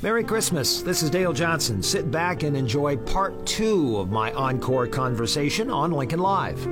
Merry Christmas. This is Dale Johnson. Sit back and enjoy part two of my encore conversation on Lincoln Live.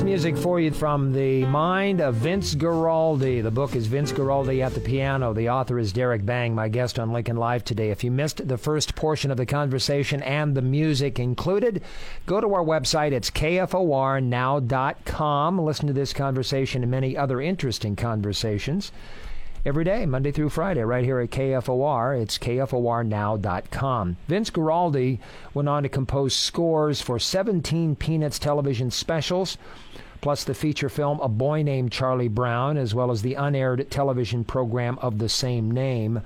Peanuts music for you from the mind of Vince Guaraldi. The book is Vince Guaraldi at the Piano. The author is Derrick Bang, my guest on Lincoln Live today. If you missed the first portion of the conversation and the music included, go to our website. It's kfornow.com. Listen to this conversation and many other interesting conversations every day, Monday through Friday, right here at KFOR. It's KFORnow.com. Vince Guaraldi went on to compose scores for 17 Peanuts television specials, plus the feature film A Boy Named Charlie Brown, as well as the unaired television program of the same name.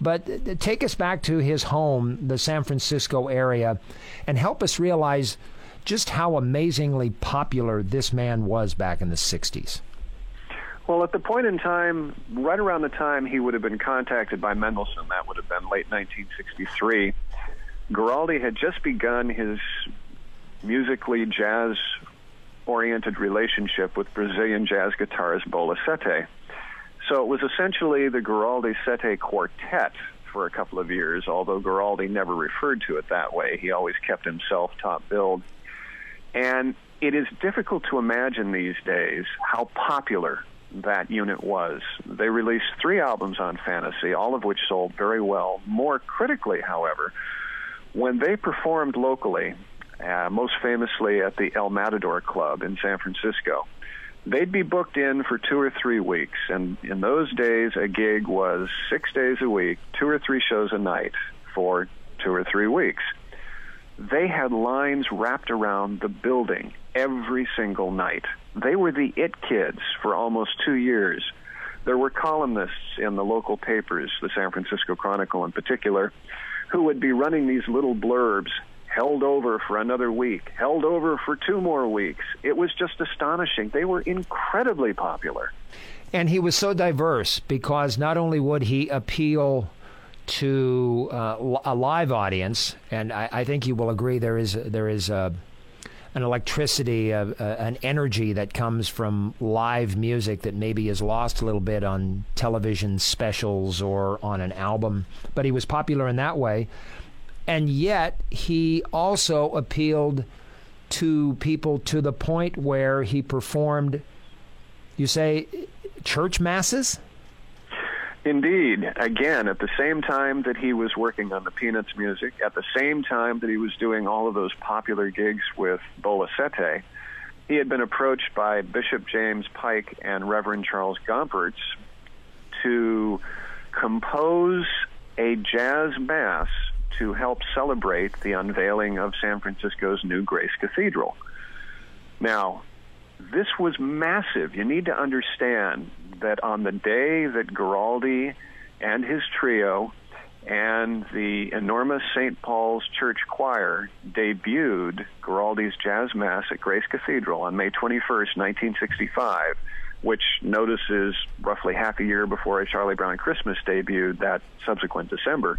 But take us back to his home, the San Francisco area, and help us realize just how amazingly popular this man was back in the 60s. Well, at the point in time, right around the time he would have been contacted by Mendelson, that would have been late 1963, Guaraldi had just begun his musically jazz oriented relationship with Brazilian jazz guitarist Bola Sete. So it was essentially the Guaraldi Sete quartet for a couple of years, although Guaraldi never referred to it that way. He always kept himself top billed. And it is difficult to imagine these days how popular that unit was. They released three albums on fantasy, all of which sold very well. More critically, however, when they performed locally, uh, most famously at the El Matador Club in San Francisco, they'd be booked in for two or three weeks. And in those days, a gig was six days a week, two or three shows a night for two or three weeks. They had lines wrapped around the building every single night they were the it kids for almost two years. There were columnists in the local papers, the San Francisco Chronicle in particular, who would be running these little blurbs held over for another week, held over for two more weeks. It was just astonishing. They were incredibly popular. And he was so diverse because not only would he appeal to uh, a live audience, and I, I, think you will agree there is there is a an electricity, uh, uh, an energy that comes from live music that maybe is lost a little bit on television specials or on an album. But he was popular in that way. And yet, he also appealed to people to the point where he performed, you say, church masses? Indeed. Again, at the same time that he was working on the Peanuts music, at the same time that he was doing all of those popular gigs with Bola Sete, he had been approached by Bishop James Pike and Reverend Charles Gompertz to compose a jazz mass to help celebrate the unveiling of San Francisco's new Grace Cathedral. Now, this was massive. You need to understand that on the day that Guaraldi and his trio and the enormous St. Paul's Church Choir debuted Guaraldi's Jazz Mass at Grace Cathedral on May 21st, 1965, which notices roughly half a year before a Charlie Brown Christmas debuted that subsequent December.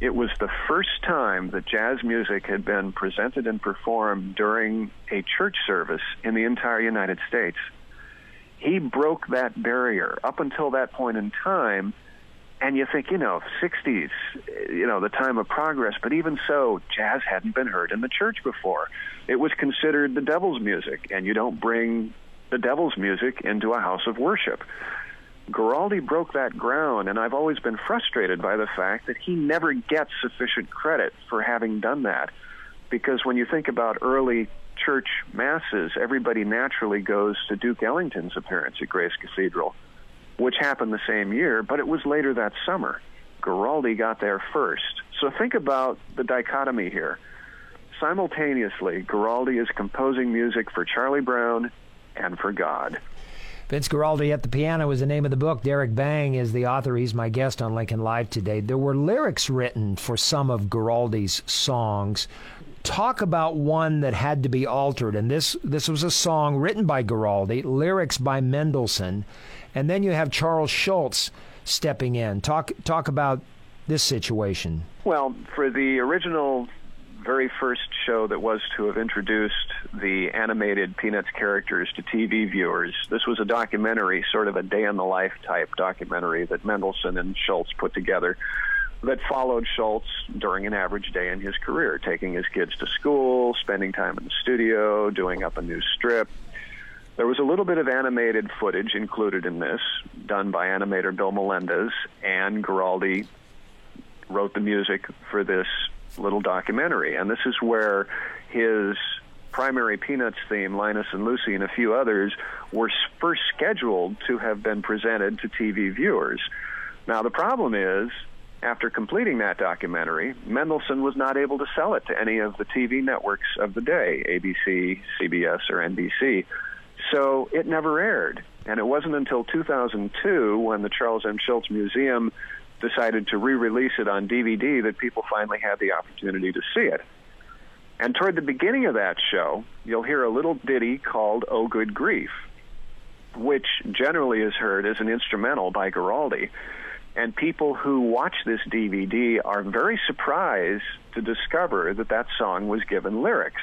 It was the first time that jazz music had been presented and performed during a church service in the entire United States he broke that barrier. Up until that point in time, and you think, you know, 60s, you know, the time of progress, but even so, jazz hadn't been heard in the church before. It was considered the devil's music, and you don't bring the devil's music into a house of worship. Guaraldi broke that ground, and I've always been frustrated by the fact that he never gets sufficient credit for having done that. Because when you think about early church masses, everybody naturally goes to Duke Ellington's appearance at Grace Cathedral, which happened the same year, but it was later that summer. Guaraldi got there first. So think about the dichotomy here. Simultaneously, Guaraldi is composing music for Charlie Brown and for God. Vince Guaraldi at the piano is the name of the book. Derrick Bang is the author. He's my guest on Lincoln Live today. There were lyrics written for some of Guaraldi's songs. Talk about one that had to be altered, and this this was a song written by Guaraldi, lyrics by Mendelson, and then you have Charles Schulz stepping in. Talk talk about this situation. Well, for the original very first show that was to have introduced the animated Peanuts characters to TV viewers. This was a documentary, sort of a day in the life type documentary that Mendelson and Schulz put together that followed Schulz during an average day in his career, taking his kids to school, spending time in the studio, doing up a new strip. There was a little bit of animated footage included in this, done by animator Bill Melendez, and Guaraldi wrote the music for this little documentary. And this is where his primary Peanuts theme, Linus and Lucy, and a few others were first scheduled to have been presented to TV viewers. Now, the problem is, after completing that documentary, Mendelson was not able to sell it to any of the TV networks of the day, ABC, CBS, or NBC. So it never aired. And it wasn't until 2002 when the Charles M. Schulz Museum decided to re-release it on DVD that people finally had the opportunity to see it. And toward the beginning of that show, you'll hear a little ditty called "Oh Good Grief," which generally is heard as an instrumental by Guaraldi. And people who watch this DVD are very surprised to discover that that song was given lyrics.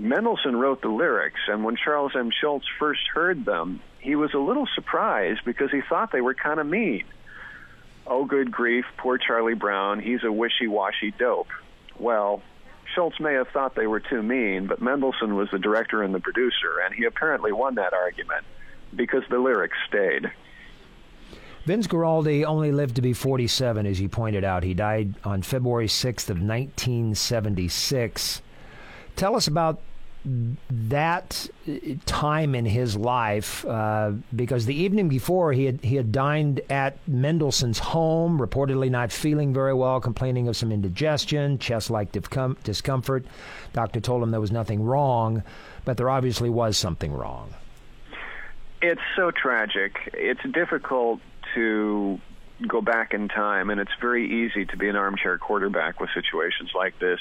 Mendelson wrote the lyrics, and when Charles M. Schulz first heard them, he was a little surprised because he thought they were kind of mean oh, good grief, poor Charlie Brown, he's a wishy-washy dope. Well, Schulz may have thought they were too mean, but Mendelson was the director and the producer, and he apparently won that argument because the lyrics stayed. Vince Guaraldi only lived to be 47, as you pointed out. He died on February 6th of 1976. Tell us about that time in his life uh, because the evening before he had he had dined at Mendelson's home, reportedly not feeling very well, complaining of some indigestion, chest-like discomfort. Doctor told him there was nothing wrong, but there obviously was something wrong. It's so tragic. It's difficult to go back in time, and it's very easy to be an armchair quarterback with situations like this.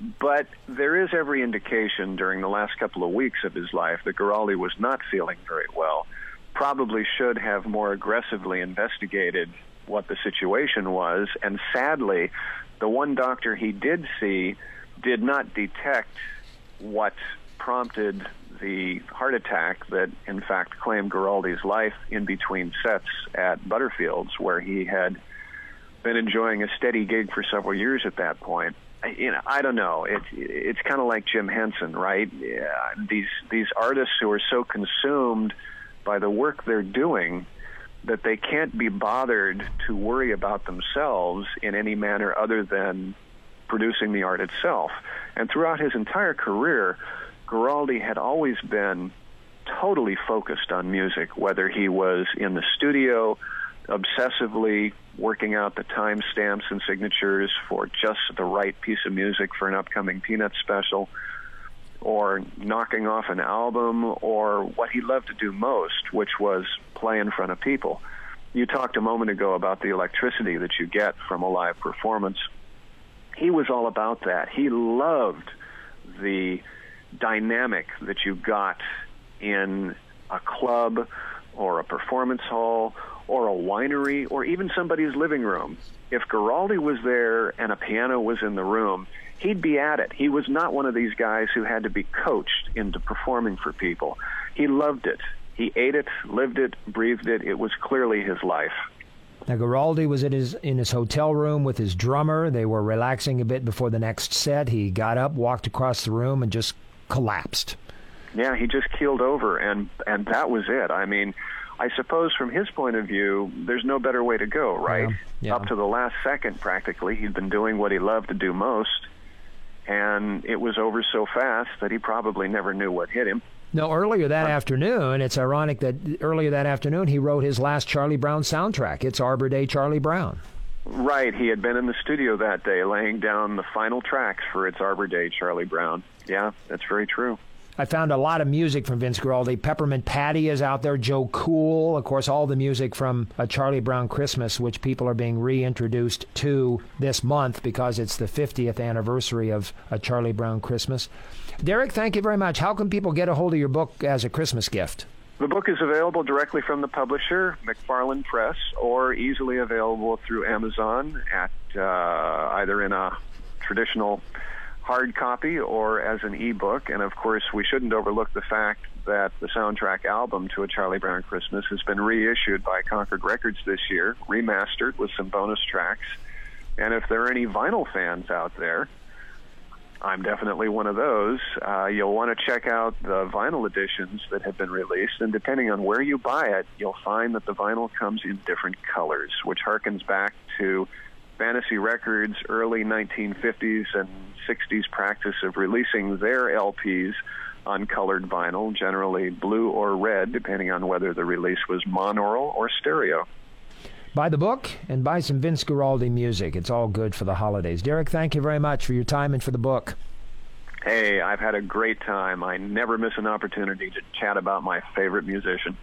But there is every indication during the last couple of weeks of his life that Guaraldi was not feeling very well. Probably should have more aggressively investigated what the situation was. And sadly, the one doctor he did see did not detect what prompted the heart attack that, in fact, claimed Guaraldi's life in between sets at Butterfields, where he had been enjoying a steady gig for several years at that point you know, I don't know. It's it's kind of like Jim Henson, right? Yeah, these these artists who are so consumed by the work they're doing that they can't be bothered to worry about themselves in any manner other than producing the art itself. And throughout his entire career, Guaraldi had always been totally focused on music, whether he was in the studio obsessively working out the timestamps and signatures for just the right piece of music for an upcoming Peanut special, or knocking off an album, or what he loved to do most, which was play in front of people. You talked a moment ago about the electricity that you get from a live performance. He was all about that. He loved the dynamic that you got in a club or a performance hall or a winery or even somebody's living room. If Guaraldi was there and a piano was in the room, he'd be at it. He was not one of these guys who had to be coached into performing for people. He loved it. He ate it, lived it, breathed it. It was clearly his life. Now Guaraldi was in his in his hotel room with his drummer. They were relaxing a bit before the next set. He got up, walked across the room, and just collapsed. Yeah, he just keeled over, and and that was it. I mean, I suppose from his point of view, there's no better way to go, right? Yeah, yeah. Up to the last second, practically, he'd been doing what he loved to do most, and it was over so fast that he probably never knew what hit him. No, earlier that afternoon, it's ironic that earlier that afternoon he wrote his last Charlie Brown soundtrack. It's Arbor Day Charlie Brown. Right, he had been in the studio that day laying down the final tracks for It's Arbor Day Charlie Brown. Yeah, that's very true. I found a lot of music from Vince Guaraldi. Peppermint Patty is out there. Joe Cool, of course, all the music from a Charlie Brown Christmas, which people are being reintroduced to this month because it's the 50th anniversary of a Charlie Brown Christmas. Derrick, thank you very much. How can people get a hold of your book as a Christmas gift? The book is available directly from the publisher, McFarland Press, or easily available through Amazon at uh, either in a traditional hard copy or as an ebook. And of course, we shouldn't overlook the fact that the soundtrack album to A Charlie Brown Christmas has been reissued by Concord Records this year, remastered with some bonus tracks. And if there are any vinyl fans out there, I'm definitely one of those. Uh, you'll want to check out the vinyl editions that have been released, and depending on where you buy it, you'll find that the vinyl comes in different colors, which harkens back to Fantasy Records' early 1950s and 60s practice of releasing their LPs on colored vinyl, generally blue or red, depending on whether the release was monaural or stereo. Buy the book and buy some Vince Guaraldi music. It's all good for the holidays. Derrick, thank you very much for your time and for the book. Hey, I've had a great time. I never miss an opportunity to chat about my favorite musician.